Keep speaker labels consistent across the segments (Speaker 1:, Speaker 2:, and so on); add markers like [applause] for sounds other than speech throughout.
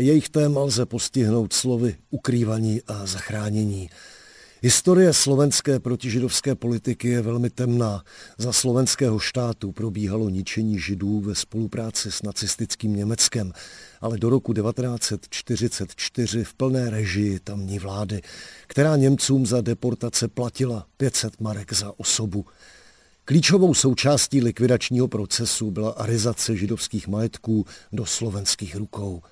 Speaker 1: jejich téma lze postihnout slovy ukrývaní a zachránění. Historie slovenské protižidovské politiky je velmi temná. Za slovenského štátu probíhalo ničení židů ve spolupráci s nacistickým Německem, ale do roku 1944 v plné režii tamní vlády, která Němcům za deportace platila 500 marek za osobu. Klíčovou součástí likvidačního procesu byla arizace židovských majetků do slovenských rukou.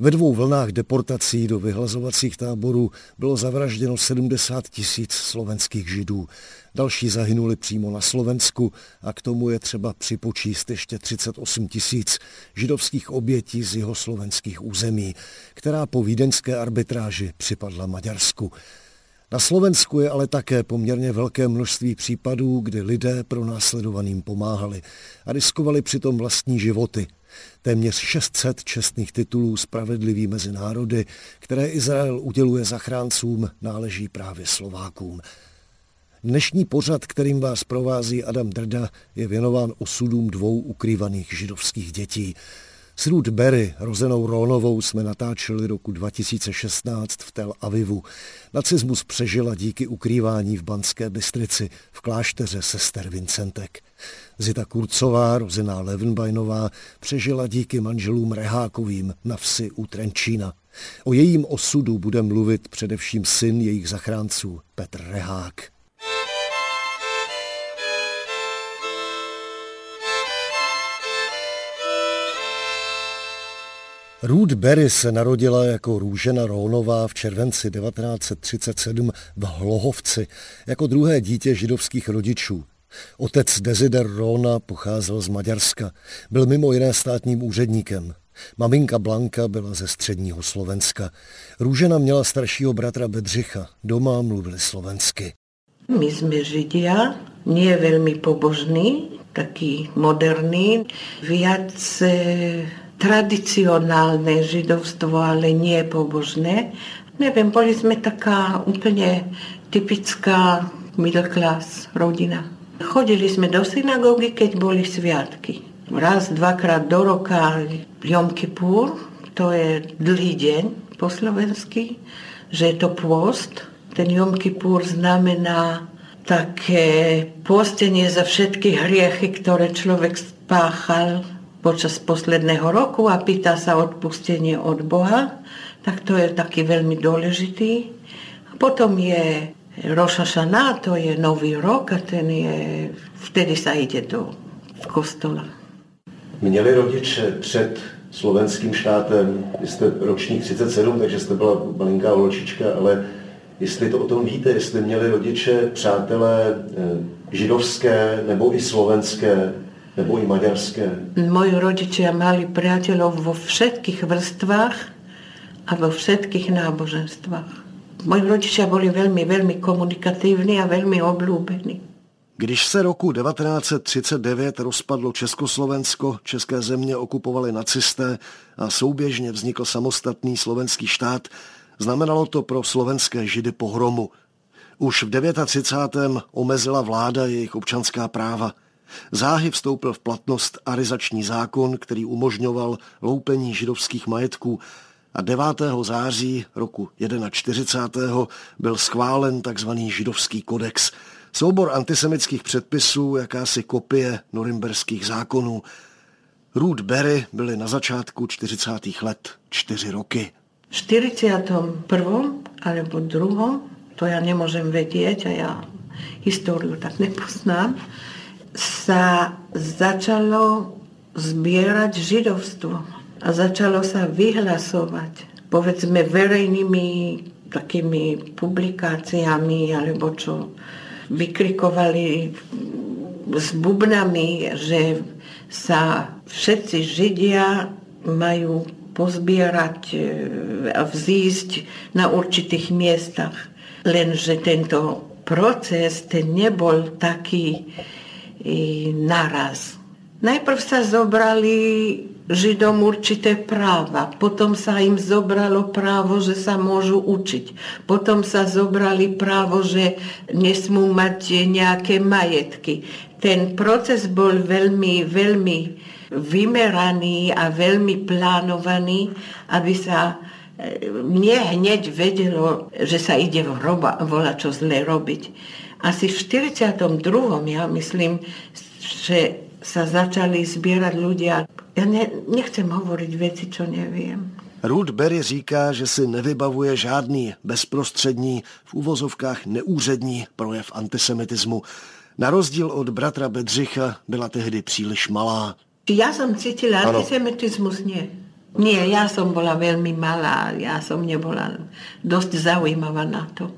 Speaker 1: Ve dvou vlnách deportací do vyhlazovacích táborů bylo zavražděno 70 tisíc slovenských židů. Další zahynuli přímo na Slovensku a k tomu je třeba připočíst ještě 38 tisíc židovských obětí z jeho slovenských území, která po vídeňské arbitráži připadla Maďarsku. Na Slovensku je ale také poměrně velké množství případů, kdy lidé pro následovaným pomáhali a riskovali přitom vlastní životy. Téměř 600 čestných titulů Spravedlivý mezi národy, které Izrael uděluje zachráncům, náleží právě Slovákům. Dnešní pořad, kterým vás provází Adam Drda, je věnován osudům dvou ukrývaných židovských dětí. S Ruth Berry, rozenou Rónovou, jsme natáčeli roku 2016 v Tel Avivu. Nacismus přežila díky ukrývání v Banské Bystrici v klášteře sester Vincentek. Zita Kurcová, rozená Levenbajnová, přežila díky manželům Rehákovým na vsi u Trenčína. O jejím osudu bude mluvit především syn jejich zachránců Petr Rehák. Ruth Berry se narodila jako Růžena Rónová v červenci 1937 v Hlohovci jako druhé dítě židovských rodičů. Otec Desider Róna pocházel z Maďarska. Byl mimo jiné státním úředníkem. Maminka Blanka byla ze středního Slovenska. Růžena měla staršího bratra Bedřicha. Doma mluvili slovensky.
Speaker 2: My jsme Židia, nie velmi pobožní, taky moderní. Viac tradicionálne židovstvo, ale nie pobožné. Neviem, boli sme taká úplne typická middle class rodina. Chodili sme do synagógy, keď boli sviatky. Raz, dvakrát do roka Jom Kippur, to je dlhý deň po slovensky, že je to pôst. Ten Jom Kippur znamená také postenie za všetky hriechy, ktoré človek spáchal počas posledného roku a pýta sa odpustenie od Boha, tak to je taký veľmi dôležitý. A potom je Roša Šana, to je nový rok a ten je, vtedy sa ide do kostola.
Speaker 3: Měli rodiče před slovenským štátem, jste ročník 37, takže jste byla malinká holčička, ale jestli to o tom víte, jestli měli rodiče, přátelé eh, židovské nebo i slovenské, nebo i maďarské?
Speaker 2: Moji rodičia mali priateľov vo všetkých vrstvách a vo všetkých náboženstvách. Moji rodičia boli veľmi, veľmi komunikatívni a veľmi oblúbení.
Speaker 1: Když se roku 1939 rozpadlo Československo, české země okupovali nacisté a souběžně vznikl samostatný slovenský štát, znamenalo to pro slovenské židy pohromu. Už v 39. omezila vláda jejich občanská práva – Záhy vstoupil v platnost arizační zákon, který umožňoval loupení židovských majetků a 9. září roku 41. byl schválen tzv. židovský kodex, soubor antisemických předpisů, jakási kopie norimberských zákonů. Ruth Berry byly na začátku 40. let čtyři roky.
Speaker 2: V 41. alebo druhom, to já nemůžem vědět a já historiu tak nepoznám, sa začalo zbierať židovstvo a začalo sa vyhlasovať, povedzme, verejnými takými publikáciami, alebo čo vykrikovali s bubnami, že sa všetci Židia majú pozbierať a vzísť na určitých miestach. Lenže tento proces ten nebol taký naraz. Najprv sa zobrali Židom určité práva, potom sa im zobralo právo, že sa môžu učiť, potom sa zobrali právo, že nesmú mať nejaké majetky. Ten proces bol veľmi, veľmi vymeraný a veľmi plánovaný, aby sa mne hneď vedelo, že sa ide volať čo zle robiť. Asi v 42. ja myslím, že sa začali zbierať ľudia. Ja ne, nechcem hovoriť veci, čo neviem.
Speaker 1: Ruth Berry říká, že si nevybavuje žádný bezprostřední, v úvozovkách neúřední projev antisemitismu. Na rozdíl od bratra Bedřicha byla tehdy příliš malá.
Speaker 2: Ja som cítila antisemitismus, nie. Nie, ja som bola veľmi malá, ja som nebola dosť zaujímavá na to.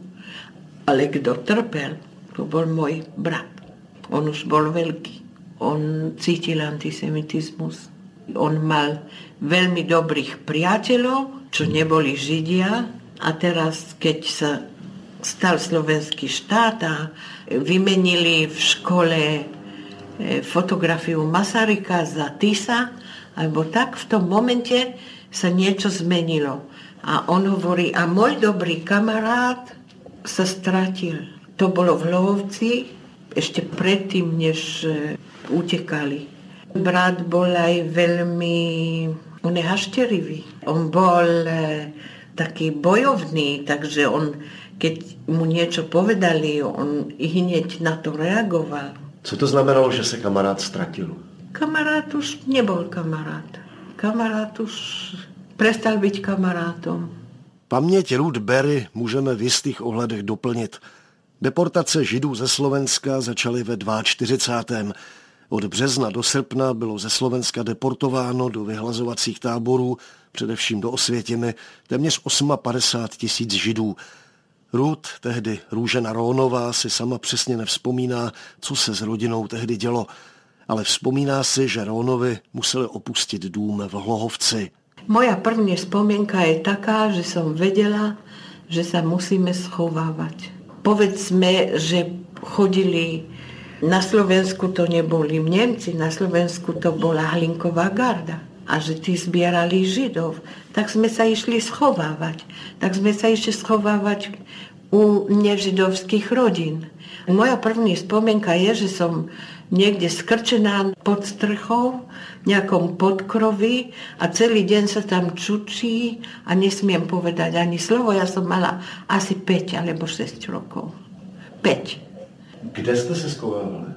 Speaker 2: Ale kto trpel, to bol môj brat. On už bol veľký on cítil antisemitizmus. On mal veľmi dobrých priateľov, čo neboli Židia. A teraz, keď sa stal slovenský štát a vymenili v škole e, fotografiu Masaryka za Tisa, alebo tak v tom momente sa niečo zmenilo. A on hovorí, a môj dobrý kamarát sa stratil. To bolo v Hlovci ešte predtým, než e, utekali. Brat bol aj veľmi, je hašterivý. On bol e, taký bojovný, takže on, keď mu niečo povedali, on hneď na to reagoval.
Speaker 3: Co to znamenalo, že se kamarád ztratil?
Speaker 2: Kamarád už nebol kamarát. Kamarád už prestal byť kamarátom.
Speaker 1: Paměť Ruth Berry můžeme v jistých ohledech doplnit. Deportace židů ze Slovenska začaly ve 42. Od března do srpna bylo ze Slovenska deportováno do vyhlazovacích táborů, především do Osvětimi, téměř 58 tisíc židů. Ruth, tehdy Růžena Rónová, si sama přesně nevzpomíná, co se s rodinou tehdy dělo, ale vzpomíná si, že Rónovi museli opustit dům v Hlohovci.
Speaker 2: Moja první vzpomínka je taká, že som vedela, že sa musíme schovávať. Povedzme, že chodili na Slovensku to neboli Nemci, na Slovensku to bola Hlinková garda. A že tí zbierali Židov. Tak sme sa išli schovávať. Tak sme sa išli schovávať u nežidovských rodín. Moja první spomienka je, že som niekde skrčená pod strchou, v nejakom podkrovi a celý deň sa tam čučí a nesmiem povedať ani slovo. Ja som mala asi 5 alebo 6 rokov. 5.
Speaker 3: Kde ste sa schovávali?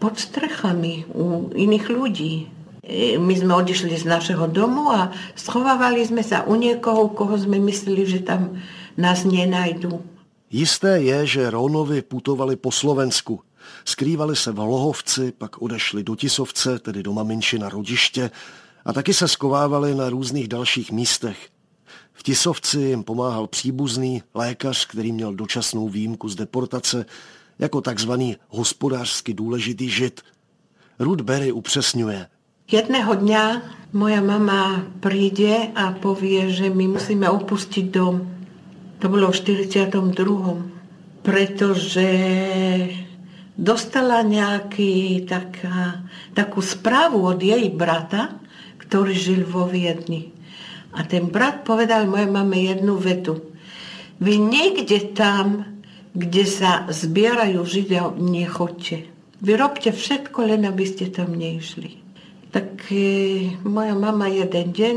Speaker 2: Pod strechami u iných ľudí. E, my sme odišli z našeho domu a schovávali sme sa u niekoho, koho sme mysleli, že tam nás nenajdu.
Speaker 1: Jisté je, že Rónovi putovali po Slovensku. Skrývali se v Lohovci, pak odešli do Tisovce, tedy do maminči na rodiště, a taky se skovávali na různých dalších místech. V Tisovci jim pomáhal příbuzný lékař, který měl dočasnou výjimku z deportace, jako takzvaný hospodářsky důležitý žid. Ruth Berry upřesňuje.
Speaker 2: Jedného dňa moja mama príde a povie, že my musíme opustiť dom. To bolo v 42. Pretože dostala nejaký taká, takú správu od jej brata, ktorý žil vo Viedni. A ten brat povedal mojej mame jednu vetu. Vy niekde tam kde sa zbierajú Židia, nechoďte. Vyrobte všetko, len aby ste tam neišli. Tak e, moja mama jeden deň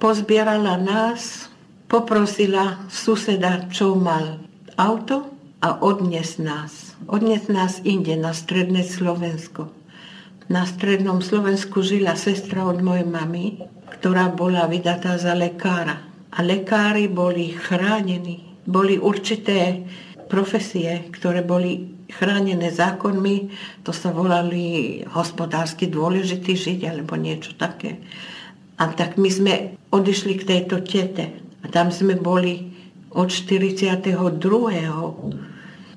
Speaker 2: pozbierala nás, poprosila suseda, čo mal auto a odnes nás. Odnes nás inde, na stredné Slovensko. Na strednom Slovensku žila sestra od mojej mamy, ktorá bola vydatá za lekára. A lekári boli chránení. Boli určité profesie, ktoré boli chránené zákonmi, to sa volali hospodársky dôležitý žiť alebo niečo také. A tak my sme odišli k tejto tete a tam sme boli od 42.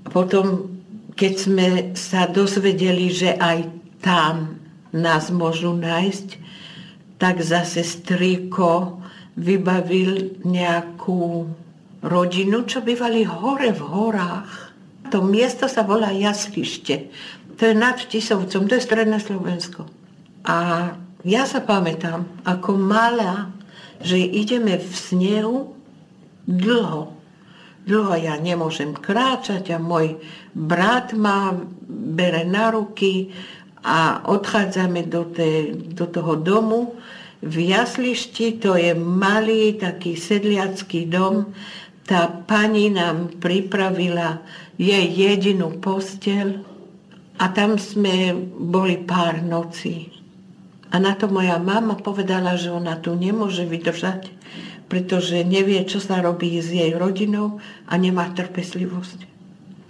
Speaker 2: A potom, keď sme sa dozvedeli, že aj tam nás môžu nájsť, tak zase striko vybavil nejakú rodinu, čo bývali hore v horách. To miesto sa volá Jaslište. To je nad Tisovcom, to je stredné Slovensko. A ja sa pamätám, ako malá, že ideme v snehu dlho. Dlho ja nemôžem kráčať a môj brat ma bere na ruky a odchádzame do, té, do toho domu. V Jaslišti to je malý taký sedliacký dom. Tá pani nám pripravila jej jedinú postel a tam sme boli pár nocí. A na to moja mama povedala, že ona tu nemôže vydržať, pretože nevie, čo sa robí s jej rodinou a nemá trpeslivosť.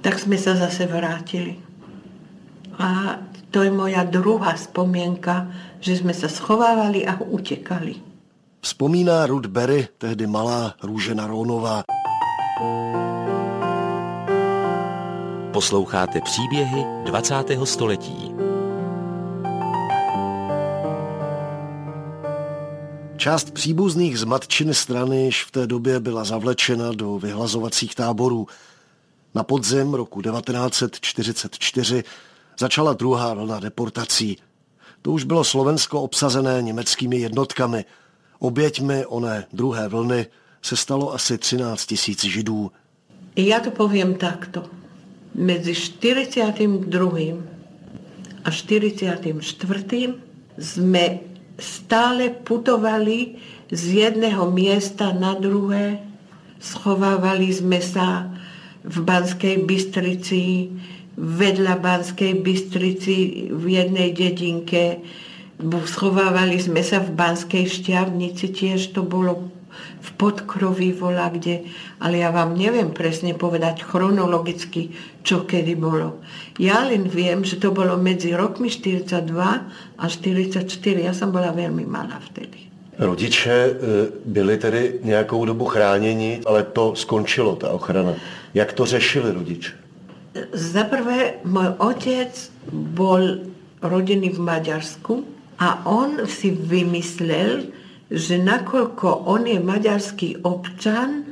Speaker 2: Tak sme sa zase vrátili. A to je moja druhá spomienka, že jsme se schovávali a utekali.
Speaker 1: Vzpomíná Ruth Berry, tehdy malá Růžena Rónová.
Speaker 4: Posloucháte příběhy 20. století.
Speaker 1: Část příbuzných z matčiny strany již v té době byla zavlečena do vyhlazovacích táborů. Na podzim roku 1944 začala druhá vlna deportací. To už bylo Slovensko obsazené německými jednotkami. Oběťmi oné druhé vlny se stalo asi 13 tisíc židů.
Speaker 2: Já to povím takto. Mezi 42. a 44. jsme stále putovali z jedného města na druhé. Schovávali jsme se v Banské Bystrici, vedľa Banskej Bystrici v jednej dedinke. Schovávali sme sa v Banskej šťavnici, tiež to bolo v podkroví vola kde, ale ja vám neviem presne povedať chronologicky, čo kedy bolo. Ja len viem, že to bolo medzi rokmi 42 a 44. Ja som bola veľmi malá vtedy.
Speaker 3: Rodiče e, byli tedy nějakou dobu chráněni, ale to skončilo, ta ochrana. Jak to řešili rodiče?
Speaker 2: Za prvé, môj otec bol rodený v Maďarsku a on si vymyslel, že nakoľko on je maďarský občan,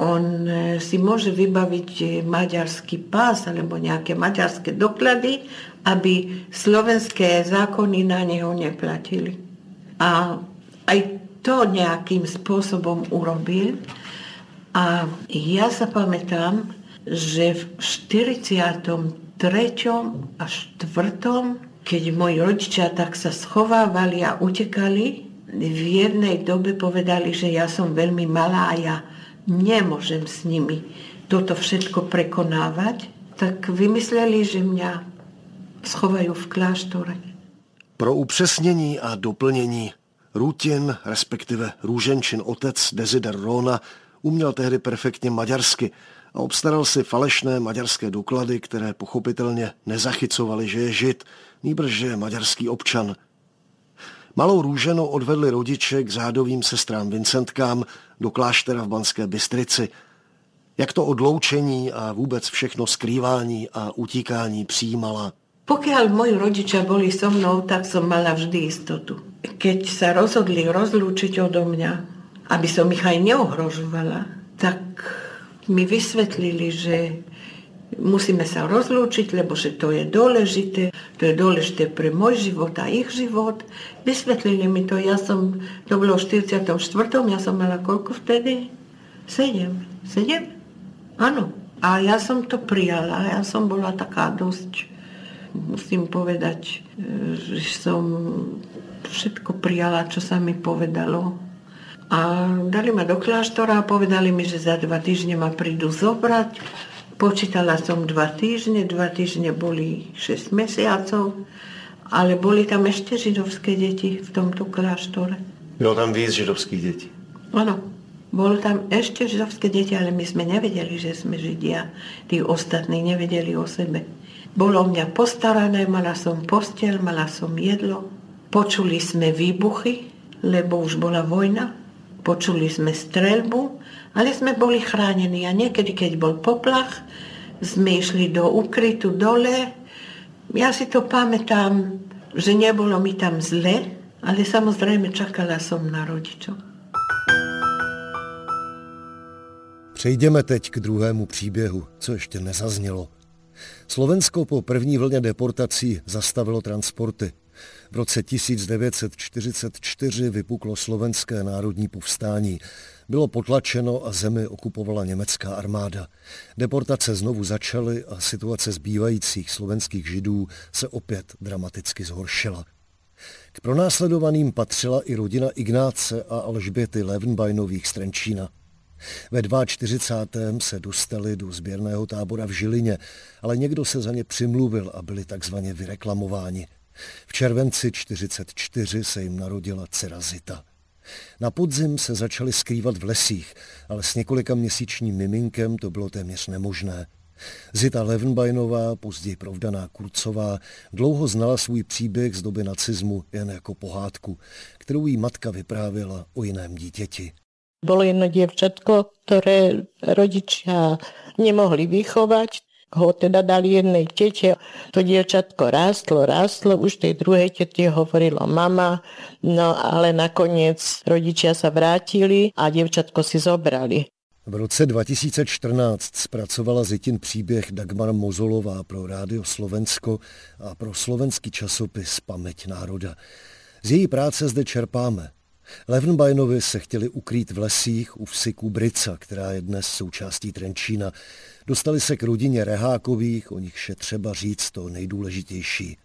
Speaker 2: on e, si môže vybaviť e, maďarský pás alebo nejaké maďarské doklady, aby slovenské zákony na neho neplatili. A aj to nejakým spôsobom urobil. A ja sa pamätám, že v 43. a 4. keď moji rodičia tak sa schovávali a utekali, v jednej dobe povedali, že ja som veľmi malá a ja nemôžem s nimi toto všetko prekonávať, tak vymysleli, že mňa schovajú v kláštore.
Speaker 1: Pro upřesnění a doplnění Rutin, respektive Růženčin otec Desider Rona, uměl tehdy perfektně maďarsky a obstaral si falešné maďarské doklady, které pochopitelně nezachycovaly, že je žid, nýbrž, že je maďarský občan. Malou růženou odvedli rodiče k řádovým sestrám Vincentkám do kláštera v Banské Bystrici. Jak to odloučení a vůbec všechno skrývání a utíkání přijímala?
Speaker 2: Pokiaľ moji rodičia boli so mnou, tak som mala vždy istotu. Keď sa rozhodli rozlúčiť odo mňa, aby som ich aj neohrožovala, tak mi vysvetlili, že musíme sa rozlúčiť, lebo že to je dôležité, to je dôležité pre môj život a ich život. Vysvetlili mi to, ja som, to bolo v 44. ja som mala koľko vtedy? Sedem. Sedem? Áno. A ja som to prijala, ja som bola taká dosť, musím povedať, že som všetko prijala, čo sa mi povedalo a dali ma do kláštora a povedali mi, že za dva týždne ma prídu zobrať. Počítala som dva týždne, dva týždne boli 6 mesiacov, ale boli tam ešte židovské deti v tomto kláštore.
Speaker 3: Bylo tam víc židovských detí?
Speaker 2: Áno, bolo tam ešte židovské deti, ale my sme nevedeli, že sme židia. Tí ostatní nevedeli o sebe. Bolo mňa postarané, mala som postel, mala som jedlo. Počuli sme výbuchy, lebo už bola vojna. Počuli sme strelbu, ale sme boli chránení a niekedy, keď bol poplach, sme išli do ukrytu dole. Ja si to pamätám, že nebolo mi tam zle, ale samozrejme čakala som na rodičov.
Speaker 1: Přejdeme teď k druhému příběhu, co ještě nezaznělo. Slovensko po první vlně deportací zastavilo transporty. V roce 1944 vypuklo slovenské národní povstání. Bylo potlačeno a zemi okupovala německá armáda. Deportace znovu začaly a situace zbývajících slovenských židů se opět dramaticky zhoršila. K pronásledovaným patřila i rodina Ignáce a Alžběty Levenbajnových z Trenčína. Ve 42. se dostali do sběrného tábora v Žilině, ale někdo se za ně přimluvil a byli takzvaně vyreklamováni. V červenci 44 se jim narodila dcera Zita. Na podzim se začali skrývat v lesích, ale s několika měsíčním miminkem to bylo téměř nemožné. Zita Levenbajnová, později provdaná Kurcová, dlouho znala svůj příběh z doby nacismu jen jako pohádku, kterou jí matka vyprávěla o jiném dítěti.
Speaker 5: Bolo jedno dievčatko, ktoré rodičia nemohli vychovať, ho teda dali jednej tete. To dievčatko rástlo, rástlo, už tej druhej tete hovorilo mama, no ale nakoniec rodičia sa vrátili a dievčatko si zobrali.
Speaker 1: V roce 2014 zpracovala Zitin příběh Dagmar Mozolová pro Rádio Slovensko a pro slovenský časopis Paměť národa. Z její práce zde čerpáme. Levenbajnovi se chtěli ukrýt v lesích u vsi Kubrica, která je dnes součástí Trenčína. Dostali se k rodině Rehákových, o nich je třeba říct to nejdůležitější.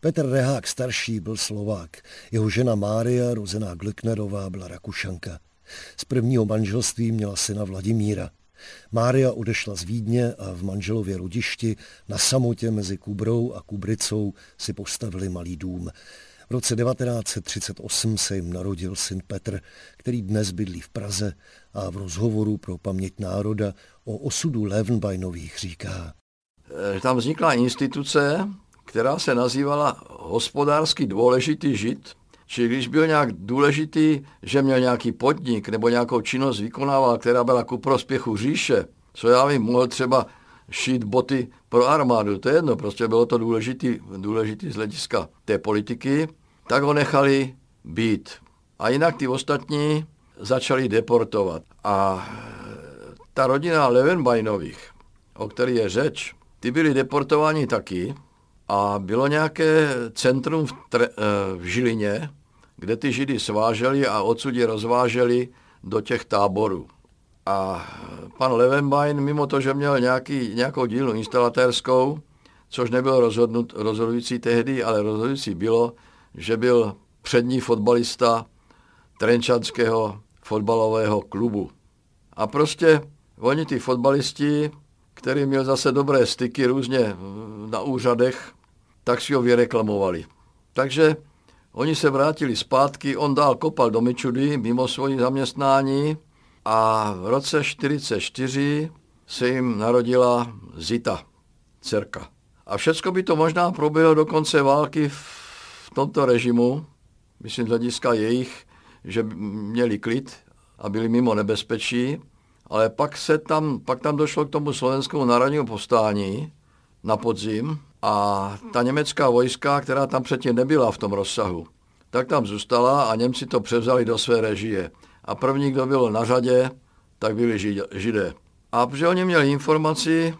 Speaker 1: Petr Rehák starší byl Slovák, jeho žena Mária, rozená Glyknerová, byla Rakušanka. Z prvního manželství měla syna Vladimíra. Mária odešla z Vídně a v manželově rodišti na samotě mezi Kubrou a Kubricou si postavili malý dům. V roce 1938 se jim narodil syn Petr, který dnes bydlí v Praze a v rozhovoru pro paměť národa o osudu Levenbajnových říká.
Speaker 6: Eh, tam vznikla instituce, která se nazývala hospodářsky důležitý žid, Čili když byl nějak důležitý, že měl nějaký podnik nebo nějakou činnost vykonával, která byla ku prospěchu říše, co já vím, mohl třeba šít boty pro armádu, to je jedno, prostě bylo to důležitý, důležitý z hlediska té politiky, tak ho nechali být. A jinak ty ostatní začali deportovat. A ta rodina Levenbajnových, o který je řeč, ty byli deportováni taky a bylo nějaké centrum v, tre, eh, v Žilině, kde ty židy sváželi a odsud je rozváželi do těch táborů. A pan Levenbein, mimo to, že měl nějaký, nějakou dílnu instalatérskou, což nebylo rozhodnut, rozhodující tehdy, ale rozhodující bylo, že byl přední fotbalista Trenčanského fotbalového klubu. A prostě oni ty fotbalisti, který měl zase dobré styky různě na úřadech, tak si ho vyreklamovali. Takže oni se vrátili zpátky, on dál kopal do Mičudy mimo svoji zaměstnání a v roce 1944 se jim narodila Zita, dcerka. A všecko by to možná proběhlo do konce války v tomto režimu, myslím z hlediska jejich, že měli klid a byli mimo nebezpečí, ale pak, se tam, pak tam došlo k tomu slovenskému národnímu povstání na podzim a ta německá vojska, která tam předtím nebyla v tom rozsahu, tak tam zůstala a Němci to převzali do své režie. A první, kdo byl na řadě, tak byli židé. A protože oni měli informaci,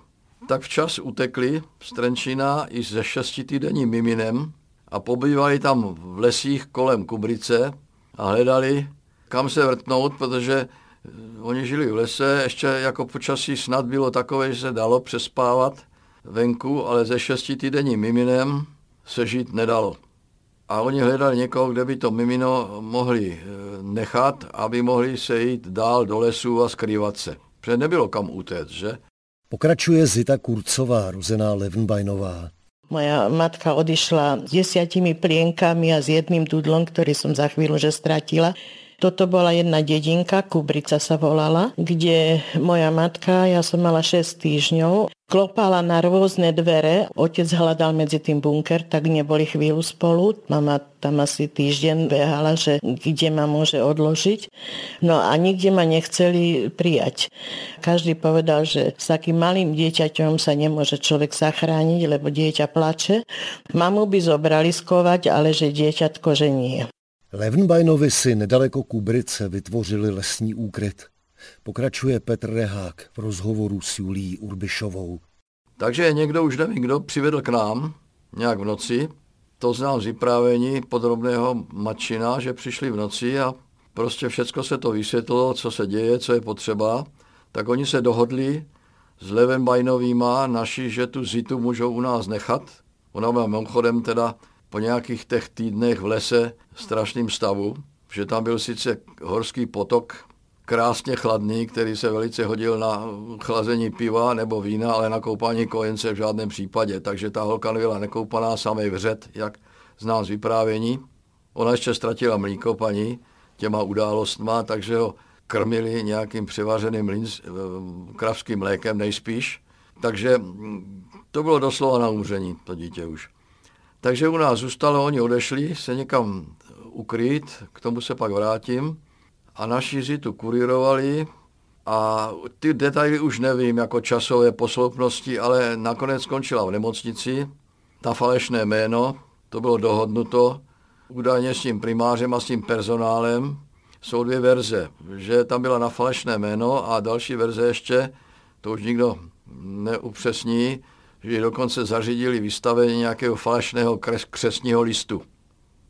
Speaker 6: tak včas utekli z Trenčína i se šestitýdenním miminem a pobývali tam v lesích kolem Kubrice a hledali, kam se vrtnout, protože eh, oni žili v lese, ještě jako počasí snad bylo takové, že se dalo přespávat venku, ale ze šestitýdenním miminem se žít nedalo. A oni hledali někoho, kde by to mimino mohli eh, nechat, aby mohli se jít dál do lesu a skrývat se. Protože nebylo kam utéct, že?
Speaker 1: Pokračuje Zita Kurcová, rozená Levenbajnová.
Speaker 5: Moja matka odišla s desiatimi plienkami a s jedným dudlom, ktorý som za chvíľu že stratila. Toto bola jedna dedinka, Kubrica sa volala, kde moja matka, ja som mala 6 týždňov, klopala na rôzne dvere. Otec hľadal medzi tým bunker, tak neboli chvíľu spolu. Mama tam asi týždeň behala, že kde ma môže odložiť. No a nikde ma nechceli prijať. Každý povedal, že s takým malým dieťaťom sa nemôže človek zachrániť, lebo dieťa plače. Mamu by zobrali skovať, ale že dieťatko, že nie.
Speaker 1: Levenbeinovi si nedaleko Kubrice vytvořili lesní úkryt. Pokračuje Petr Rehák v rozhovoru s Julí Urbišovou.
Speaker 6: Takže někdo už nevím, kdo přivedl k nám nějak v noci. To znám z vyprávění podrobného mačina, že přišli v noci a prostě všecko se to vysvětlilo, co se děje, co je potřeba. Tak oni se dohodli s Levem Bajnovýma naši, že tu zitu můžou u nás nechat. Ona byla mimochodem teda po nějakých těch týdnech v lese v strašným stavu, že tam byl sice horský potok, krásně chladný, který se velice hodil na chlazení piva nebo vína, ale na koupání kojence v žádném případě. Takže ta holka nebyla nekoupaná, samej vřet, jak znám z vyprávění. Ona ještě ztratila mlíko paní těma událostma, takže ho krmili nějakým převařeným linz, eh, kravským mlékem nejspíš. Takže to bylo doslova na umření, to dítě už. Takže u nás zůstalo, oni odešli se někam ukrýt, k tomu se pak vrátím. A naši tu kurírovali a ty detaily už nevím, jako časové posloupnosti, ale nakonec skončila v nemocnici. Ta falešné jméno, to bylo dohodnuto, údajně s tím primářem a s tím personálem, jsou dvě verze, že tam byla na falešné jméno a další verze ještě, to už nikdo neupřesní, že dokonce zařídili vystavení nějakého falešného kres, křesního listu.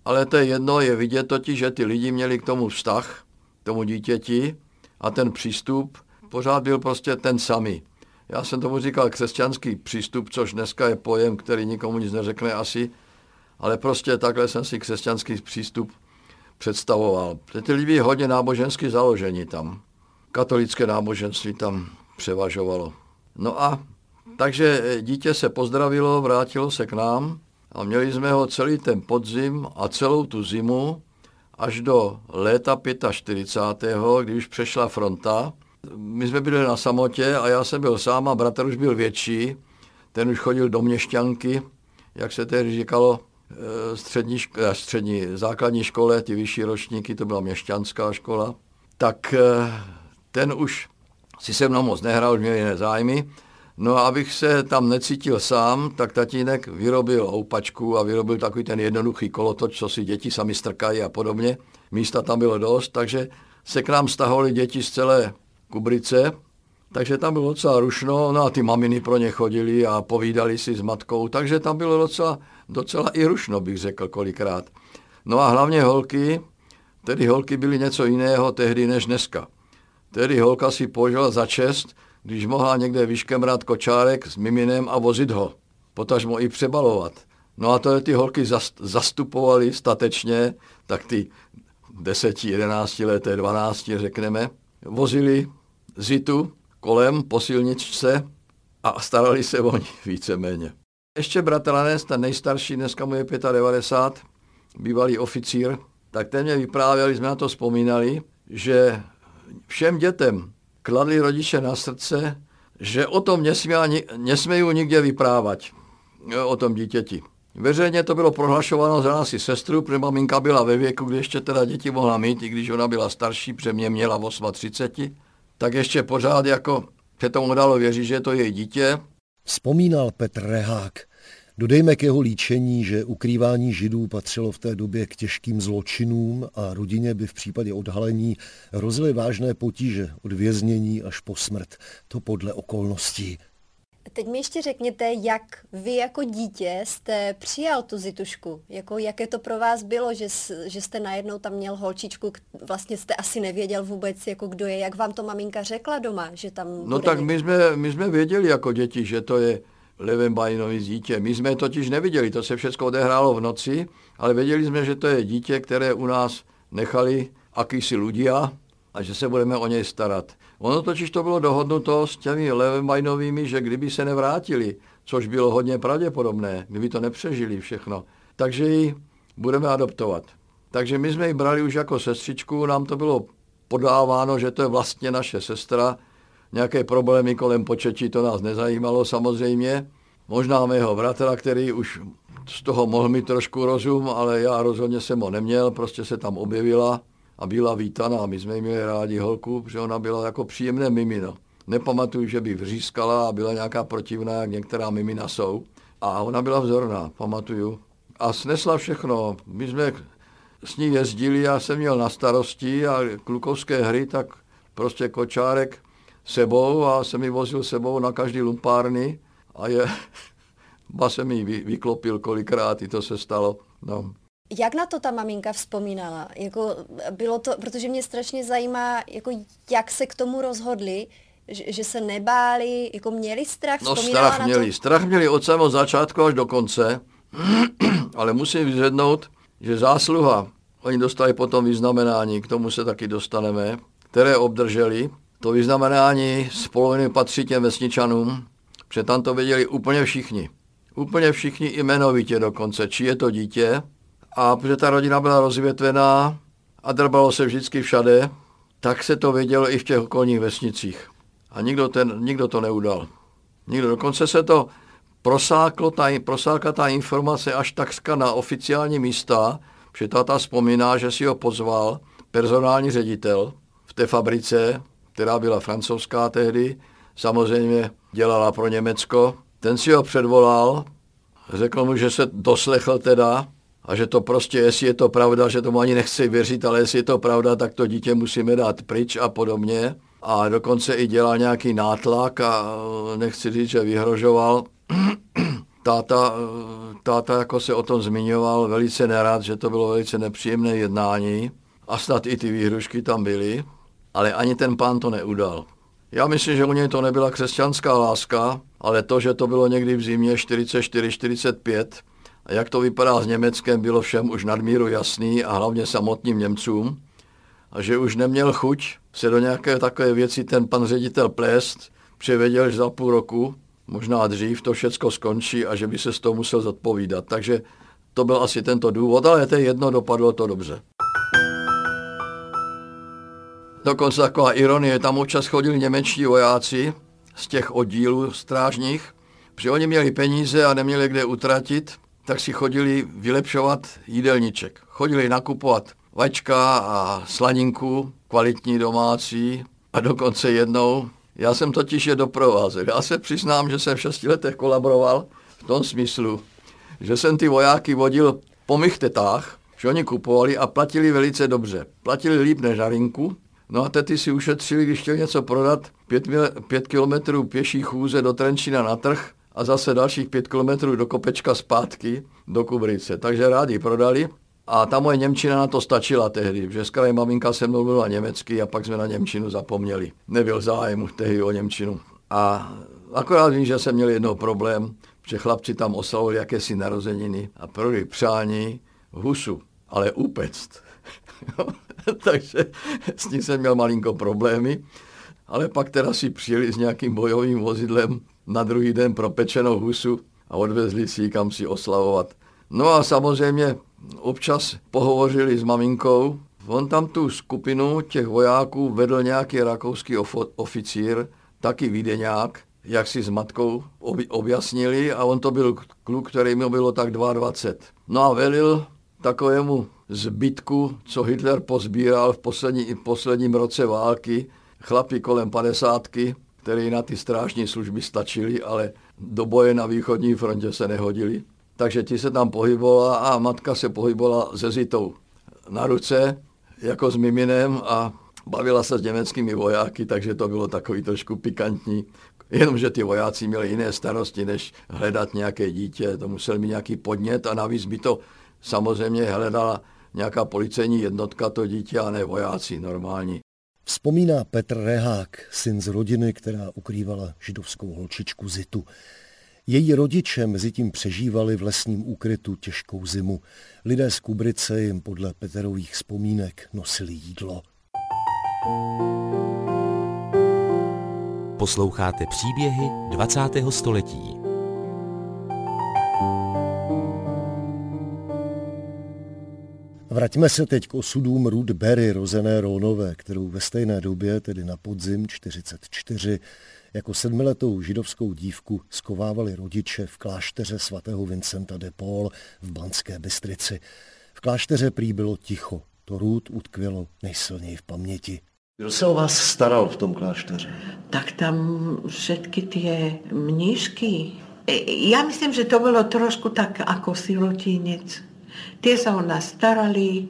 Speaker 6: Ale to je jedno, je vidět totiž, že ty lidi měli k tomu vztah, k tomu dítěti a ten přístup pořád byl prostě ten samý. Já jsem tomu říkal křesťanský přístup, což dneska je pojem, který nikomu nic neřekne asi, ale prostě takhle jsem si křesťanský přístup představoval. Ty lidi hodně nábožensky založení tam. Katolické náboženství tam převažovalo. No a takže dítě se pozdravilo, vrátilo se k nám a měli jsme ho celý ten podzim a celou tu zimu až do léta 45., když už přešla fronta. My jsme byli na samotě a já jsem byl sám a bratr už byl větší. Ten už chodil do měšťanky, jak se tehdy říkalo, Eh, střední, eh, střední základní škole, ty vyšší ročníky, to byla měšťanská škola, tak eh, ten už si se mnou moc nehrál, už měl jiné zájmy. No a abych se tam necítil sám, tak tatínek vyrobil houpačku a vyrobil takový ten jednoduchý kolotoč, co si děti sami strkají a podobně. Místa tam bylo dost, takže se k nám stahovali děti z celé Kubrice, takže tam bylo docela rušno, no a ty maminy pro ně chodili a povídali si s matkou, takže tam bylo docela docela i rušno, bych řekl kolikrát. No a hlavně holky, tedy holky byly něco jiného tehdy než dneska. Tedy holka si požila za čest, když mohla někde vyškemrat kočárek s miminem a vozit ho. Potažmo i přebalovat. No a to ty holky zastupovaly statečně, tak ty 10, 11 leté, 12 řekneme, vozili zitu kolem po silničce a starali se o ní [laughs] víceméně. Ještě bratranec, ten nejstarší, dneska mu je 95, bývalý oficír, tak ten mě vyprávěl, jsme na to vzpomínali, že všem dětem kladli rodiče na srdce, že o tom nesmějí nikde vyprávat, o tom dítěti. Veřejně to bylo prohlašováno za nás i sestru, protože maminka byla ve věku, kdy ještě teda děti mohla mít, i když ona byla starší, protože mě měla 38, tak ještě pořád jako se tomu dalo věřit, že je to její dítě,
Speaker 1: Vzpomínal Petr Rehák. Dodejme k jeho líčení, že ukrývání židů patřilo v té době k těžkým zločinům a rodině by v případě odhalení hrozily vážné potíže od věznění až po smrt. To podle okolností.
Speaker 7: Teď mi ještě řekněte, jak vy jako dítě jste přijal tu zitušku, jako jaké to pro vás bylo, že, že jste najednou tam měl holčičku, vlastně jste asi nevěděl vůbec, jako kdo je, jak vám to maminka řekla doma, že tam
Speaker 6: No tak my jsme, my jsme věděli jako děti, že to je Levenbajnový dítě. My jsme totiž neviděli, to se všechno odehrálo v noci, ale věděli jsme, že to je dítě, které u nás nechali akýsi ľudia a že se budeme o něj starat. Ono totiž to bylo dohodnuto s těmi Levenbajnovými, že kdyby se nevrátili, což bylo hodně pravděpodobné, kdyby to nepřežili všechno, takže ji budeme adoptovat. Takže my jsme ji brali už jako sestřičku, nám to bylo podáváno, že to je vlastně naše sestra. Nějaké problémy kolem početí to nás nezajímalo samozřejmě. Možná mého bratra, který už z toho mohl mít trošku rozum, ale já rozhodně jsem ho neměl, prostě se tam objevila a byla vítaná. My jsme měli rádi holku, protože ona byla jako příjemné mimino. Nepamatuju, že by vřískala a byla nějaká protivná, jak některá mimina jsou. A ona byla vzorná, pamatuju. A snesla všechno. My jsme s ní jezdili, já jsem měl na starosti a klukovské hry, tak prostě kočárek sebou a jsem mi vozil sebou na každý lumpárny a je, [laughs] ba se mi vyklopil kolikrát, i to se stalo. No.
Speaker 7: Jak na to ta maminka vzpomínala? Jako bylo to, protože mě strašně zajímá, jako jak se k tomu rozhodli, že, že se nebáli, jako měli strach?
Speaker 6: No strach
Speaker 7: na
Speaker 6: měli,
Speaker 7: to?
Speaker 6: strach měli od samého začátku až do konce, [clears throat] ale musím vyzvednout, že zásluha, oni dostali potom vyznamenání, k tomu se taky dostaneme, které obdrželi. To vyznamenání z poloviny patří těm vesničanům, protože tam to věděli úplně všichni. Úplně všichni jmenovitě dokonce, či je to dítě. A protože ta rodina byla rozvětvená a drbalo se vždycky všade, tak se to vědělo i v těch okolních vesnicích. A nikdo, ten, nikdo to neudal. Nikdo. Dokonce se to prosáklo, ta, prosákla ta informace až takřka na oficiální místa, protože táta vzpomíná, že si ho pozval personální ředitel v té fabrice, která byla francouzská tehdy, samozřejmě dělala pro Německo. Ten si ho předvolal, řekl mu, že se doslechl teda a že to prostě, jestli je to pravda, že tomu ani nechci věřit, ale jestli je to pravda, tak to dítě musíme dát pryč a podobně. A dokonce i dělal nějaký nátlak a nechci říct, že vyhrožoval. [clears throat] táta, táta jako se o tom zmiňoval velice nerad, že to bylo velice nepříjemné jednání a snad i ty výhrušky tam byly, ale ani ten pán to neudal. Já myslím, že u něj to nebyla křesťanská láska, ale to, že to bylo někdy v zimě 44-45 a jak to vypadá s Německem, bylo všem už nadmíru jasný a hlavně samotným Němcům a že už neměl chuť se do nějaké takové věci ten pan ředitel plést, převěděl, že za půl roku, možná dřív, to všecko skončí a že by se z toho musel zodpovídat. Takže to byl asi tento důvod, ale to jedno dopadlo to dobře. Dokonce taková ironie, tam občas chodili němečtí vojáci z těch oddílů strážních, protože oni měli peníze a neměli kde utratit, tak si chodili vylepšovat jídelníček. Chodili nakupovat vačka a slaninku, kvalitní domácí a dokonce jednou, já jsem totiž je doprovázel. Já se přiznám, že jsem v šesti letech kolaboroval v tom smyslu, že jsem ty vojáky vodil po mých tetách, že oni kupovali a platili velice dobře. Platili líp než žarinku, no a tety si ušetřili, když chtěli něco prodat, pět, pět kilometrů pěší chůze do Trenčína na trh a zase dalších pět kilometrů do Kopečka zpátky do Kubrice. Takže rádi prodali a ta moje Němčina na to stačila tehdy, že skraj maminka se mnou mluvila německy a pak jsme na Němčinu zapomněli. Nebyl zájem tehdy o Němčinu. A akorát vím, že jsem měl jednou problém, že chlapci tam oslavovali jakési narozeniny a proli přání husu, ale upect. [laughs] [laughs] Takže s ní jsem měl malinko problémy, ale pak teda si přijeli s nějakým bojovým vozidlem na druhý den propečenou husu a odvezli si ji kam si oslavovat. No a samozřejmě občas pohovořili s maminkou. On tam tu skupinu těch vojáků vedl nějaký rakouský oficír, taky vídeňák, jak si s matkou objasnili a on to byl kluk, který mu bylo tak 22. No a velil takovému zbytku, co Hitler pozbíral v poslední, posledním roce války, chlapi kolem padesátky, který na ty strážní služby stačili, ale do boje na východní frontě se nehodili takže ti se tam pohybovala a matka se pohybovala se zitou na ruce, jako s miminem a bavila se s německými vojáky, takže to bylo takový trošku pikantní. Jenomže ty vojáci měli jiné starosti, než hledat nějaké dítě, to musel mít nějaký podnět a navíc by to samozřejmě hledala nějaká policejní jednotka to dítě a ne vojáci normální.
Speaker 1: Vzpomíná Petr Rehák, syn z rodiny, která ukrývala židovskou holčičku Zitu. Její rodiče mezi tím přežívali v lesním úkrytu těžkou zimu. Lidé z Kubrice jim podle Peterových vzpomínek nosili jídlo.
Speaker 4: Posloucháte příběhy 20. století.
Speaker 1: Vraťme se teď k osudům Ruth Berry, rozené Rónové, kterou ve stejné době, tedy na podzim 44, jako sedmiletou židovskou dívku skovávali rodiče v klášteře svatého Vincenta de Paul v Banské Bystrici. V klášteře prý bylo ticho. To růd utkvělo nejsilněji v paměti.
Speaker 3: Kdo se o vás staral v tom klášteře?
Speaker 2: Tak tam všetky ty mnížky. Já myslím, že to bylo trošku tak jako sirotinec. Tie sa o nás starali,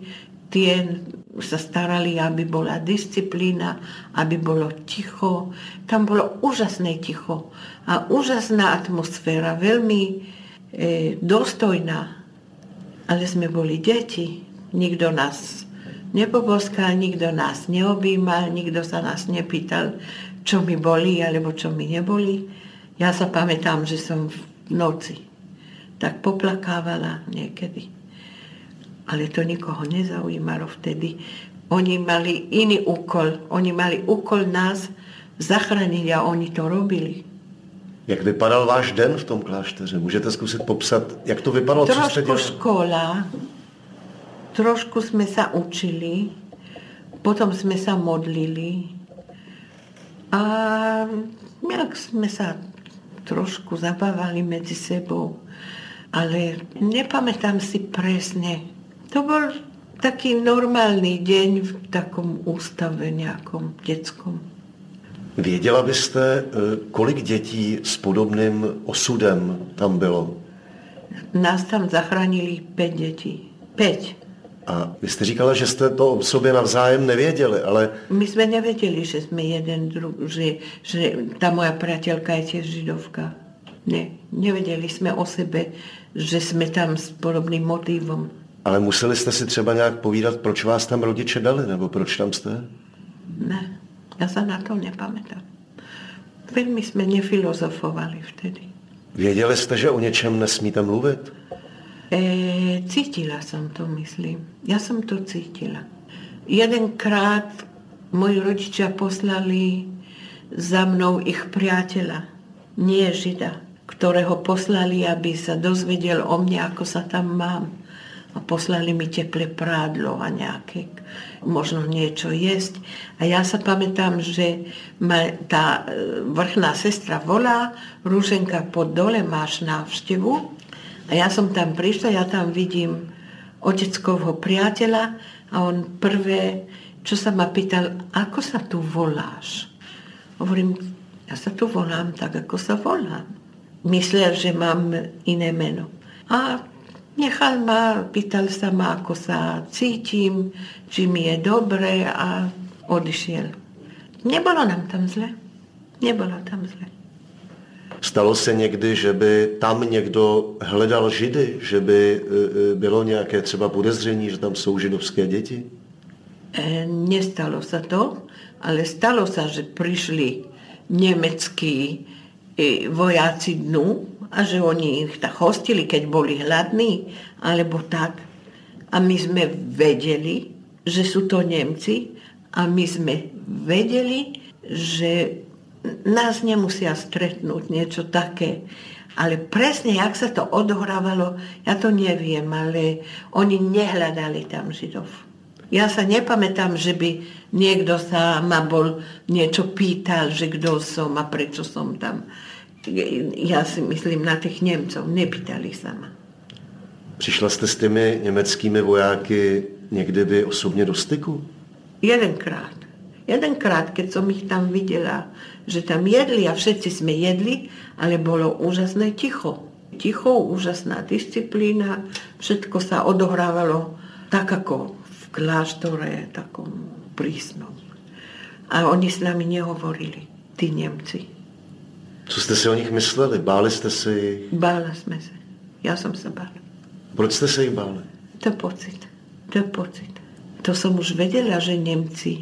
Speaker 2: tie sa starali, aby bola disciplína, aby bolo ticho. Tam bolo úžasné ticho a úžasná atmosféra, veľmi e, dostojná. Ale sme boli deti, nikto nás nepoboskal, nikto nás neobjímal, nikto sa nás nepýtal, čo mi boli alebo čo mi neboli. Ja sa pamätám, že som v noci tak poplakávala niekedy ale to nikoho nezaujímalo vtedy. Oni mali iný úkol. Oni mali úkol nás zachránit a oni to robili.
Speaker 3: Jak vypadal váš den v tom klášteře? Můžete zkusit popsat, jak to vypadalo?
Speaker 2: Trošku škola, trošku jsme se učili, potom jsme se modlili a jak jsme se trošku zabávali mezi sebou, ale nepamätám si presne, to bol taký normálny deň v takom ústave nejakom detskom.
Speaker 3: Věděla byste, e, kolik dětí s podobným osudem tam bylo?
Speaker 2: Nás tam zachránili pět dětí. Pět.
Speaker 3: A vy jste říkala, že jste to o sobě navzájem nevěděli, ale...
Speaker 2: My jsme nevěděli, že jsme jeden druh, že, že ta moja priateľka je tiež židovka. Ne, nevěděli jsme o sebe, že jsme tam s podobným motivom.
Speaker 3: Ale museli jste si třeba nějak povídat, proč vás tam rodiče dali, nebo proč tam jste?
Speaker 2: Ne, já se na to nepamätám. Velmi jsme nefilozofovali vtedy.
Speaker 3: Věděli jste, že o něčem nesmíte mluvit?
Speaker 2: E, cítila jsem to, myslím. Já jsem to cítila. Jedenkrát moji rodiče poslali za mnou ich priateľa, nie žida, ktorého poslali, aby sa dozvedel o mne, ako sa tam mám a poslali mi teplé prádlo a nejaké, možno niečo jesť. A ja sa pamätám, že ma tá e, vrchná sestra volá, Rúženka pod dole máš návštevu. A ja som tam prišla, ja tam vidím oteckovho priateľa a on prvé, čo sa ma pýtal, ako sa tu voláš? Hovorím, ja sa tu volám tak, ako sa volám. Myslel, že mám iné meno. A Nechal ma, pýtal sa ma, ako sa cítim, či mi je dobre a odišiel. Nebolo nám tam zle. Nebolo tam zle.
Speaker 3: Stalo se někdy, že by tam někdo hledal židy, že by e, e, bylo nějaké třeba podezření, že tam jsou židovské děti?
Speaker 2: E, nestalo sa to, ale stalo sa, že prišli nemeckí vojáci dnu a že oni ich tak hostili, keď boli hladní, alebo tak. A my sme vedeli, že sú to Nemci a my sme vedeli, že nás nemusia stretnúť niečo také. Ale presne, jak sa to odohrávalo, ja to neviem, ale oni nehľadali tam Židov. Ja sa nepamätám, že by niekto sa ma bol niečo pýtal, že kto som a prečo som tam já si myslím na těch Němců, nepýtali se ma.
Speaker 3: Přišla jste s těmi německými vojáky někdy vy osobně do styku?
Speaker 2: Jedenkrát. Jedenkrát, keď som ich tam viděla, že tam jedli a všetci jsme jedli, ale bylo úžasné ticho. Ticho, úžasná disciplína, všetko sa odohrávalo tak ako v kláštore, takom prísnom. A oni s nami nehovorili, tí Němci.
Speaker 3: Co jste si o nich mysleli? Báli jste se jich?
Speaker 2: Bála jsme se. Já jsem se bála.
Speaker 3: Proč jste se jich báli?
Speaker 2: To je pocit. To je pocit. To jsem už věděla, že Němci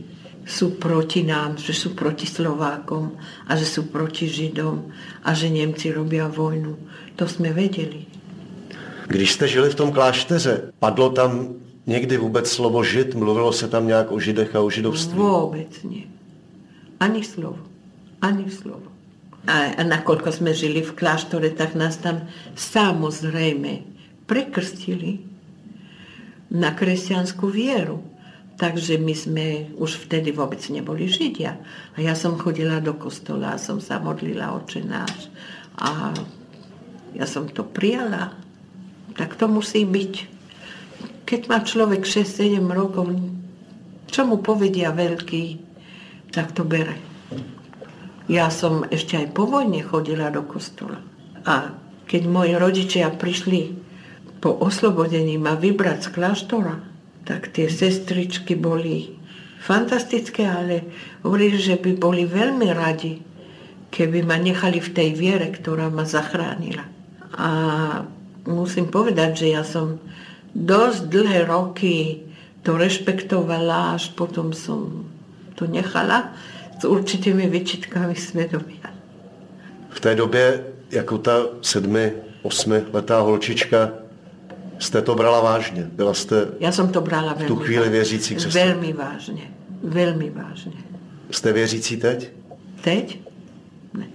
Speaker 2: jsou proti nám, že jsou proti Slovákom a že jsou proti Židom a že Němci robí vojnu. To jsme věděli.
Speaker 3: Když jste žili v tom klášteře, padlo tam někdy vůbec slovo žid? Mluvilo se tam nějak o židech a o židovství?
Speaker 2: Vůbec ne. Ani slovo. Ani slovo. A, nakoľko sme žili v kláštore, tak nás tam samozrejme prekrstili na kresťanskú vieru. Takže my sme už vtedy vôbec neboli Židia. A ja som chodila do kostola, a som sa modlila oče náš. A ja som to prijala. Tak to musí byť. Keď má človek 6-7 rokov, čo mu povedia veľký, tak to bere. Ja som ešte aj po vojne chodila do kostola. A keď moji rodičia prišli po oslobodení ma vybrať z kláštora, tak tie sestričky boli fantastické, ale hovorili, že by boli veľmi radi, keby ma nechali v tej viere, ktorá ma zachránila. A musím povedať, že ja som dosť dlhé roky to rešpektovala, až potom som to nechala s určitými vyčitkami svědomia.
Speaker 3: V té době, jako ta sedmi, osmi letá holčička, jste to brala vážně? Byla jste
Speaker 2: Já jsem to brala velmi
Speaker 3: v tu chvíli věřící křesťan?
Speaker 2: Velmi vážně. Velmi vážně.
Speaker 3: Jste věřící teď?
Speaker 2: Teď? Ne.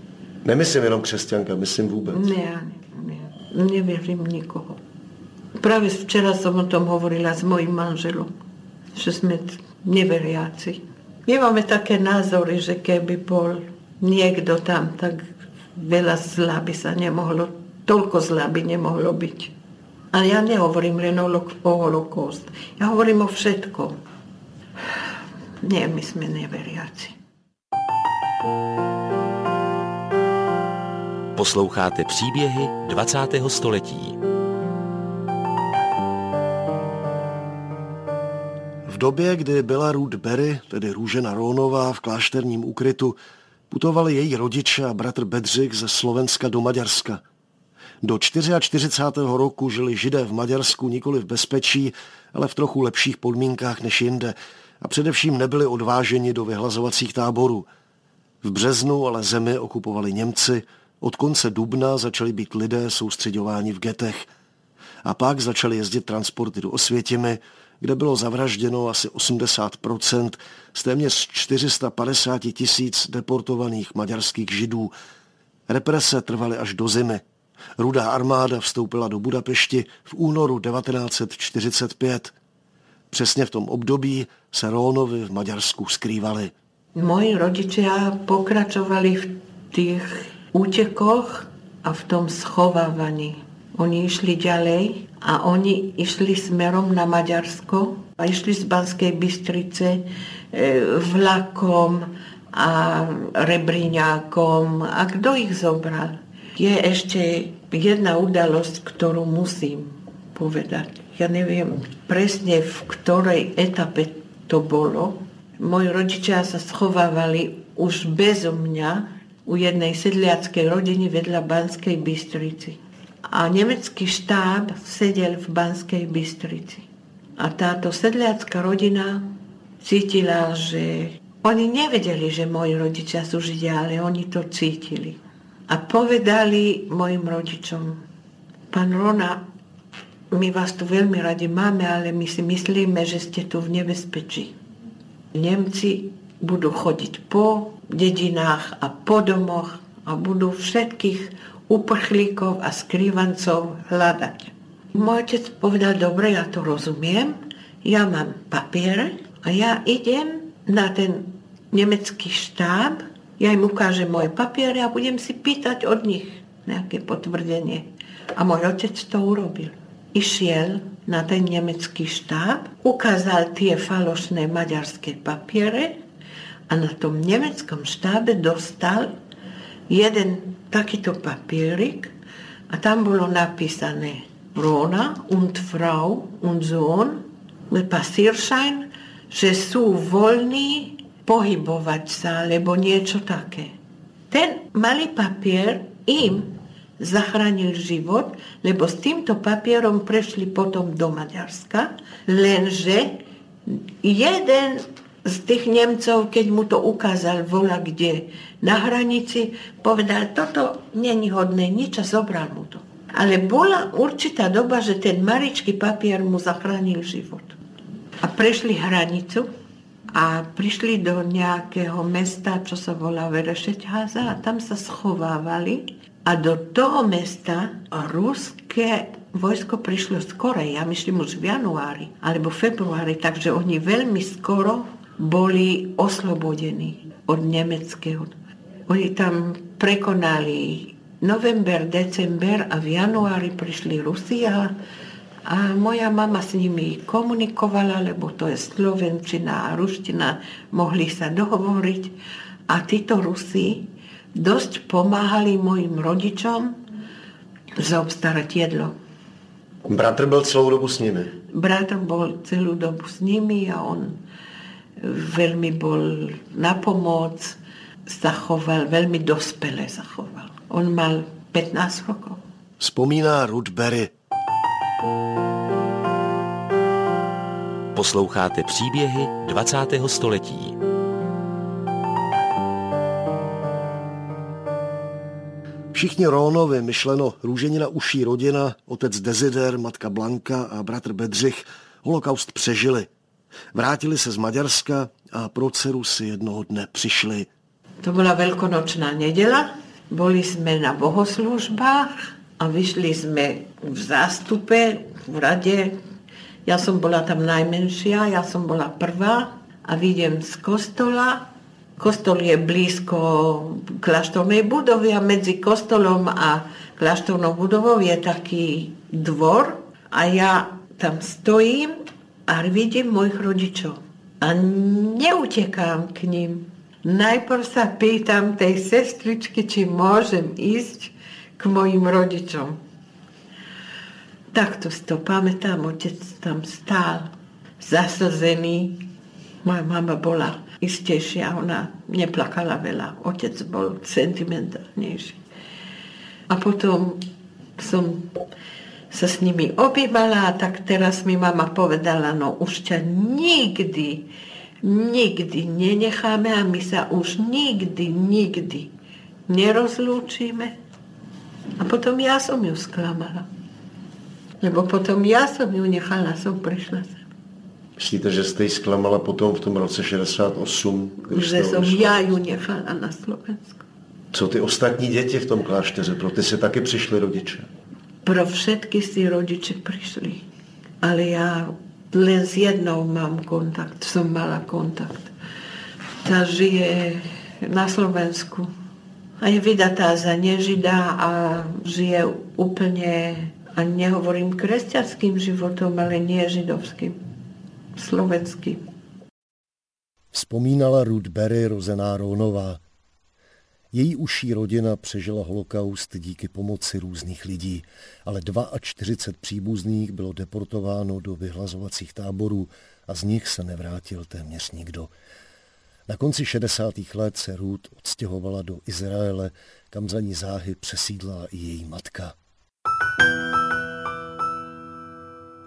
Speaker 3: Nemyslím jenom křesťanka, myslím vůbec.
Speaker 2: Ne, ne, ne. Nevěřím nikoho. Právě včera jsem o tom hovorila s mojím manželom, že jsme neveriaci. My máme také názory, že keby bol niekto tam, tak veľa zla by sa nemohlo, toľko zla by nemohlo byť. Ale ja nehovorím len o, holokost. Ja hovorím o všetkom. Nie, my sme neveriaci.
Speaker 4: Posloucháte příběhy 20. století.
Speaker 1: V době, kdy byla Ruth Berry, tedy Růžena Rónová, v klášterním úkrytu, putovali její rodiče a bratr Bedřich ze Slovenska do Maďarska. Do 44. roku žili židé v Maďarsku nikoli v bezpečí, ale v trochu lepších podmínkách než jinde a především nebyli odváženi do vyhlazovacích táborů. V březnu ale zemi okupovali Němci, od konce dubna začali být lidé soustředováni v getech. A pak začaly jezdit transporty do Osvětimi, kde bylo zavražděno asi 80% z téměř 450 tisíc deportovaných maďarských židů. Represe trvaly až do zimy. Rudá armáda vstoupila do Budapešti v únoru 1945. Přesně v tom období se Rónovi v Maďarsku skrývali.
Speaker 2: Moji rodiče pokračovali v těch útěkoch a v tom schovávaní. Oni išli ďalej a oni išli smerom na Maďarsko a išli z Banskej Bystrice e, vlakom a rebríňákom a kto ich zobral. Je ešte jedna udalosť, ktorú musím povedať. Ja neviem presne v ktorej etape to bolo. Moji rodičia sa schovávali už bez mňa u jednej sedliackej rodiny vedľa Banskej Bystrici a nemecký štáb sedel v Banskej Bystrici. A táto sedliacká rodina cítila, že oni nevedeli, že moji rodičia sú židia, ale oni to cítili. A povedali mojim rodičom, pán Rona, my vás tu veľmi radi máme, ale my si myslíme, že ste tu v nebezpečí. Nemci budú chodiť po dedinách a po domoch a budú všetkých uprchlíkov a skrývancov hľadať. Môj otec povedal, dobre, ja to rozumiem, ja mám papiere a ja idem na ten nemecký štáb, ja im ukážem moje papiere a budem si pýtať od nich nejaké potvrdenie. A môj otec to urobil. Išiel na ten nemecký štáb, ukázal tie falošné maďarské papiere a na tom nemeckom štábe dostal jeden takýto papierik a tam bolo napísané Rona und Frau und Sohn pasíršajn, že sú voľní pohybovať sa, alebo niečo také. Ten malý papier im zachránil život, lebo s týmto papierom prešli potom do Maďarska, lenže jeden z tých Nemcov, keď mu to ukázal vola kde na hranici, povedal, toto není hodné nič a zobral mu to. Ale bola určitá doba, že ten maričký papier mu zachránil život. A prešli hranicu a prišli do nejakého mesta, čo sa volá Verešeťháza a tam sa schovávali a do toho mesta ruské vojsko prišlo skoro, ja myslím už v januári alebo februári, takže oni veľmi skoro boli oslobodení od nemeckého. Oni tam prekonali november, december a v januári prišli Rusia a moja mama s nimi komunikovala, lebo to je slovenčina a ruština, mohli sa dohovoriť. A títo Rusi dosť pomáhali mojim rodičom zaobstarať jedlo.
Speaker 3: Bratr byl celou dobu s nimi?
Speaker 2: Bratr byl celou dobu s nimi a on velmi byl na pomoc, zachoval, velmi dospěle zachoval. On mal 15 rokov.
Speaker 1: Vzpomíná Ruth Berry.
Speaker 4: Posloucháte příběhy 20. století.
Speaker 1: Všichni Rónovi, myšleno růženina uší rodina, otec Desider, matka Blanka a bratr Bedřich, holokaust přežili. Vrátili se z Maďarska a pro dceru si jednoho dne přišli.
Speaker 2: To byla velkonočná neděla, byli jsme na bohoslužbách a vyšli jsme v zástupe, v radě. Já jsem byla tam najmenší, já jsem byla prvá a vidím z kostola. Kostol je blízko kláštornej budovy a mezi kostolom a kláštornou budovou je taký dvor a já tam stojím a vidím mojich rodičů. A neutekám k ním. Najprv sa pýtam tej sestričky, či môžem ísť k mojim rodičom. Takto si to pamätám, otec tam stál, zasazený. Moja mama bola istejšia, ona neplakala veľa. Otec bol sentimentálnejší. A potom som sa s nimi obývala tak teraz mi mama povedala, no už ťa nikdy nikdy nenecháme a my sa už nikdy, nikdy nerozlúčime. A potom ja som ju sklamala. Lebo potom ja som ju nechala, som prišla sem.
Speaker 3: Myslíte, že jste ji zklamala potom v tom roce 68?
Speaker 2: Že som já ju nechala na Slovensku.
Speaker 3: Co ty ostatní děti v tom klášteře? Pro ty se taky přišli rodiče?
Speaker 2: Pro všetky si rodiče přišli. Ale já len s jednou mám kontakt, som mala kontakt. Tá žije na Slovensku. A je vydatá za nežida a žije úplne, a nehovorím kresťanským životom, ale nie židovským, slovenským.
Speaker 1: Vzpomínala Ruth Berry, rozená Rónová. Její uší rodina přežila holokaust díky pomoci různých lidí, ale 42 příbuzných bylo deportováno do vyhlazovacích táborů a z nich se nevrátil téměř nikdo. Na konci 60. let se Ruth odstěhovala do Izraele, kam za ní záhy přesídla i její matka.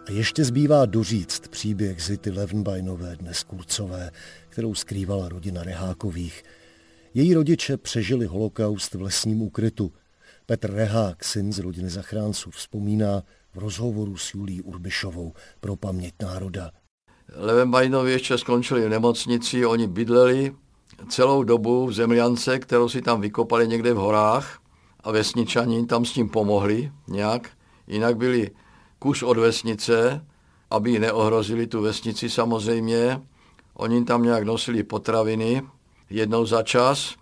Speaker 1: A ještě zbývá doříct příběh Zity Levenbajnové, dnes Kurcové, kterou skrývala rodina Rehákových – její rodiče přežili holokaust v lesním úkrytu. Petr Rehák, syn z rodiny zachránců, vzpomíná v rozhovoru s Julí Urbišovou pro paměť národa.
Speaker 6: Levenbajnovi ještě skončili v nemocnici, oni bydleli celou dobu v zemljance, kterou si tam vykopali někde v horách a vesničani tam s tím pomohli nějak. Jinak byli kus od vesnice, aby neohrozili tu vesnici samozřejmě. Oni tam nějak nosili potraviny, jednou za čas,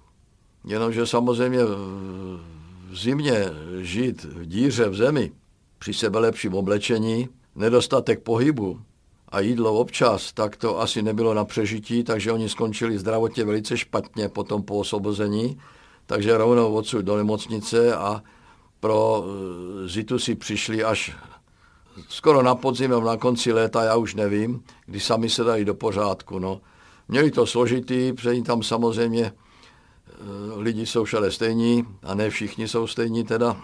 Speaker 6: jenomže samozřejmě v zimě žít v díře v zemi, při sebe lepším oblečení, nedostatek pohybu a jídlo občas, tak to asi nebylo na přežití, takže oni skončili zdravotně velice špatně potom po osobození, takže rovnou odsud do nemocnice a pro eh, Zitu si přišli až skoro na podzim, na konci léta, já už nevím, kdy sami se dali do pořádku. No. Měli to složitý, protože tam samozřejmě eh, lidi jsou všade stejní a ne všichni jsou stejní teda.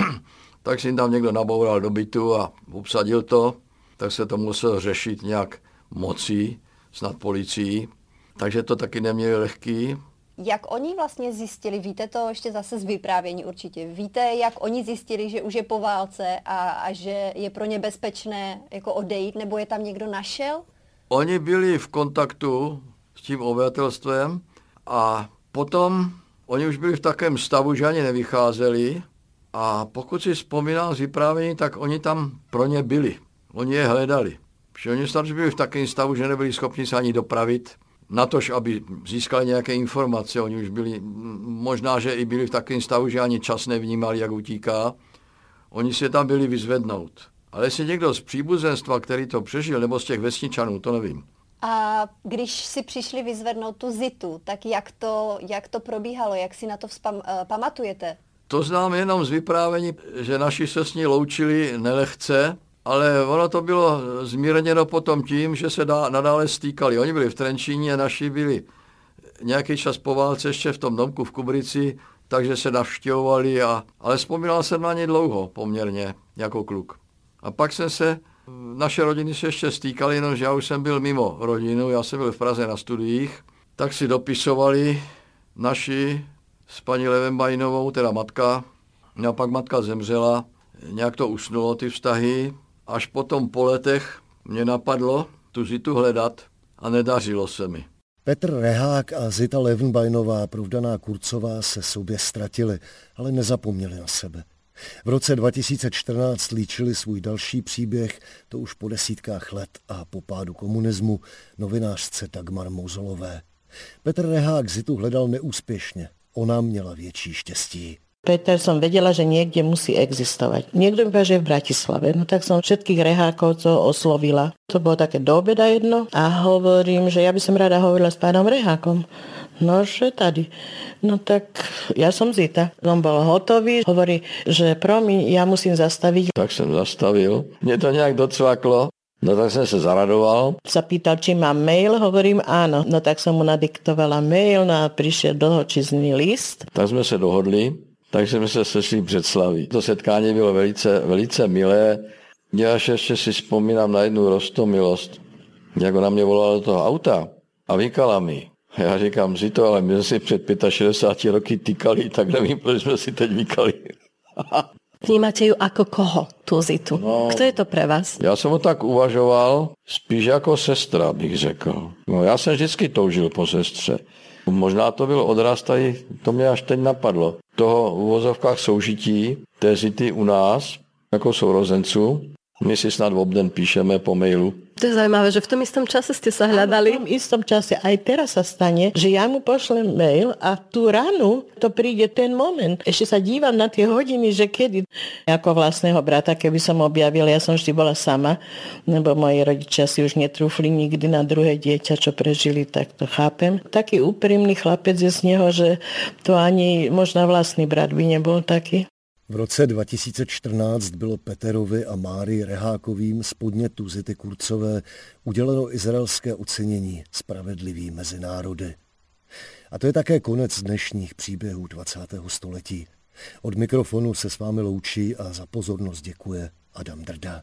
Speaker 6: [clears throat] tak si jim tam někdo naboural do bytu a obsadil to, tak se to musel řešit nějak mocí, snad policií. Takže to taky neměli lehký.
Speaker 7: Jak oni vlastně zjistili, víte to ještě zase z vyprávění určitě, víte, jak oni zjistili, že už je po válce a, a že je pro ně bezpečné jako odejít, nebo je tam někdo našel?
Speaker 6: Oni byli v kontaktu s tím obyvatelstvem a potom oni už byli v takém stavu, že ani nevycházeli a pokud si vzpomínám z vyprávění, tak oni tam pro ně byli. Oni je hledali. Protože oni snad byli v takém stavu, že nebyli schopni se ani dopravit na tož, aby získali nějaké informace. Oni už byli, možná, že i byli v takovém stavu, že ani čas nevnímali, jak utíká. Oni si je tam byli vyzvednout. Ale jestli někdo z příbuzenstva, který to přežil, nebo z těch vesničanů, to nevím.
Speaker 7: A když si přišli vyzvednout tu zitu, tak jak to, jak to probíhalo, jak si na to vzpam, uh, pamatujete?
Speaker 6: To znám jenom z vyprávění, že naši se s ní loučili nelehce, ale ono to bylo zmírněno potom tím, že se dá, nadále stýkali. Oni byli v Trenčíně, naši byli nějaký čas po válce ještě v tom domku v Kubrici, takže se navštěvovali, a, ale vzpomínal jsem na ně dlouho poměrně, jako kluk. A pak jsem se, naše rodiny se ještě stýkaly, jenomže já už jsem byl mimo rodinu, já jsem byl v Praze na studiích, tak si dopisovali naši s paní Levenbajnovou, teda matka, a pak matka zemřela, nějak to usnulo ty vztahy, až potom po letech mě napadlo tu Zitu hledat a nedařilo se mi.
Speaker 1: Petr Rehák a Zita Levenbajnová, provdaná Kurcová, se sobě ztratili, ale nezapomněli na sebe. V roce 2014 líčili svůj další příběh, to už po desítkách let a po pádu komunismu, novinářce Dagmar Mozolové. Petr Rehák Zitu hledal neúspěšně, ona měla větší štěstí.
Speaker 5: Peter som vedela, že niekde musí existovať. Niekto mi že v Bratislave. No tak som všetkých rehákovcov oslovila. To bolo také do obeda jedno a hovorím, že ja by som rada hovorila s pánom Rehákom. No, že tady. No tak ja som Zita. On bol hotový, hovorí, že promiň, ja musím zastaviť.
Speaker 6: Tak som zastavil. Mne to nejak docvaklo. No tak som sa zaradoval.
Speaker 5: Sa pýtal, či mám mail, hovorím áno. No tak som mu nadiktovala mail, no a prišiel dlhočizný list.
Speaker 6: Tak sme sa dohodli, takže jsme se sešli před Slaví. To setkání bylo velice, velice milé. Já ještě si vzpomínám na jednu rostomilost, jak ona mě volala do toho auta a vykala mi. Já říkám si to, ale my jsme si před 65 roky týkali, tak nevím, proč jsme si teď vykali. [laughs]
Speaker 8: Vnímate ju ako koho, tú Zitu? No, Kto je to pre vás?
Speaker 6: Já jsem ho tak uvažoval, spíš jako sestra, bych řekl. No, já jsem vždycky toužil po sestře. Možná to byl odraz tady, to mě až teď napadlo, toho v uvozovkách soužití té zity u nás, jako sourozenců. My si snad v obden píšeme po mailu
Speaker 8: to je zaujímavé, že v tom istom čase ste sa hľadali.
Speaker 5: v tom istom čase aj teraz sa stane, že ja mu pošlem mail a tú ranu to príde ten moment. Ešte sa dívam na tie hodiny, že kedy ako vlastného brata, keby som objavila, ja som vždy bola sama, lebo moji rodičia si už netrúfli nikdy na druhé dieťa, čo prežili, tak to chápem. Taký úprimný chlapec je z neho, že to ani možná vlastný brat by nebol taký.
Speaker 1: V roce 2014 bylo Peterovi a Mári Rehákovým z podnětu Zity Kurcové uděleno izraelské ocenění Spravedlivý mezi národy. A to je také konec dnešních příběhů 20. století. Od mikrofonu se s vámi loučí a za pozornost děkuje Adam Drda.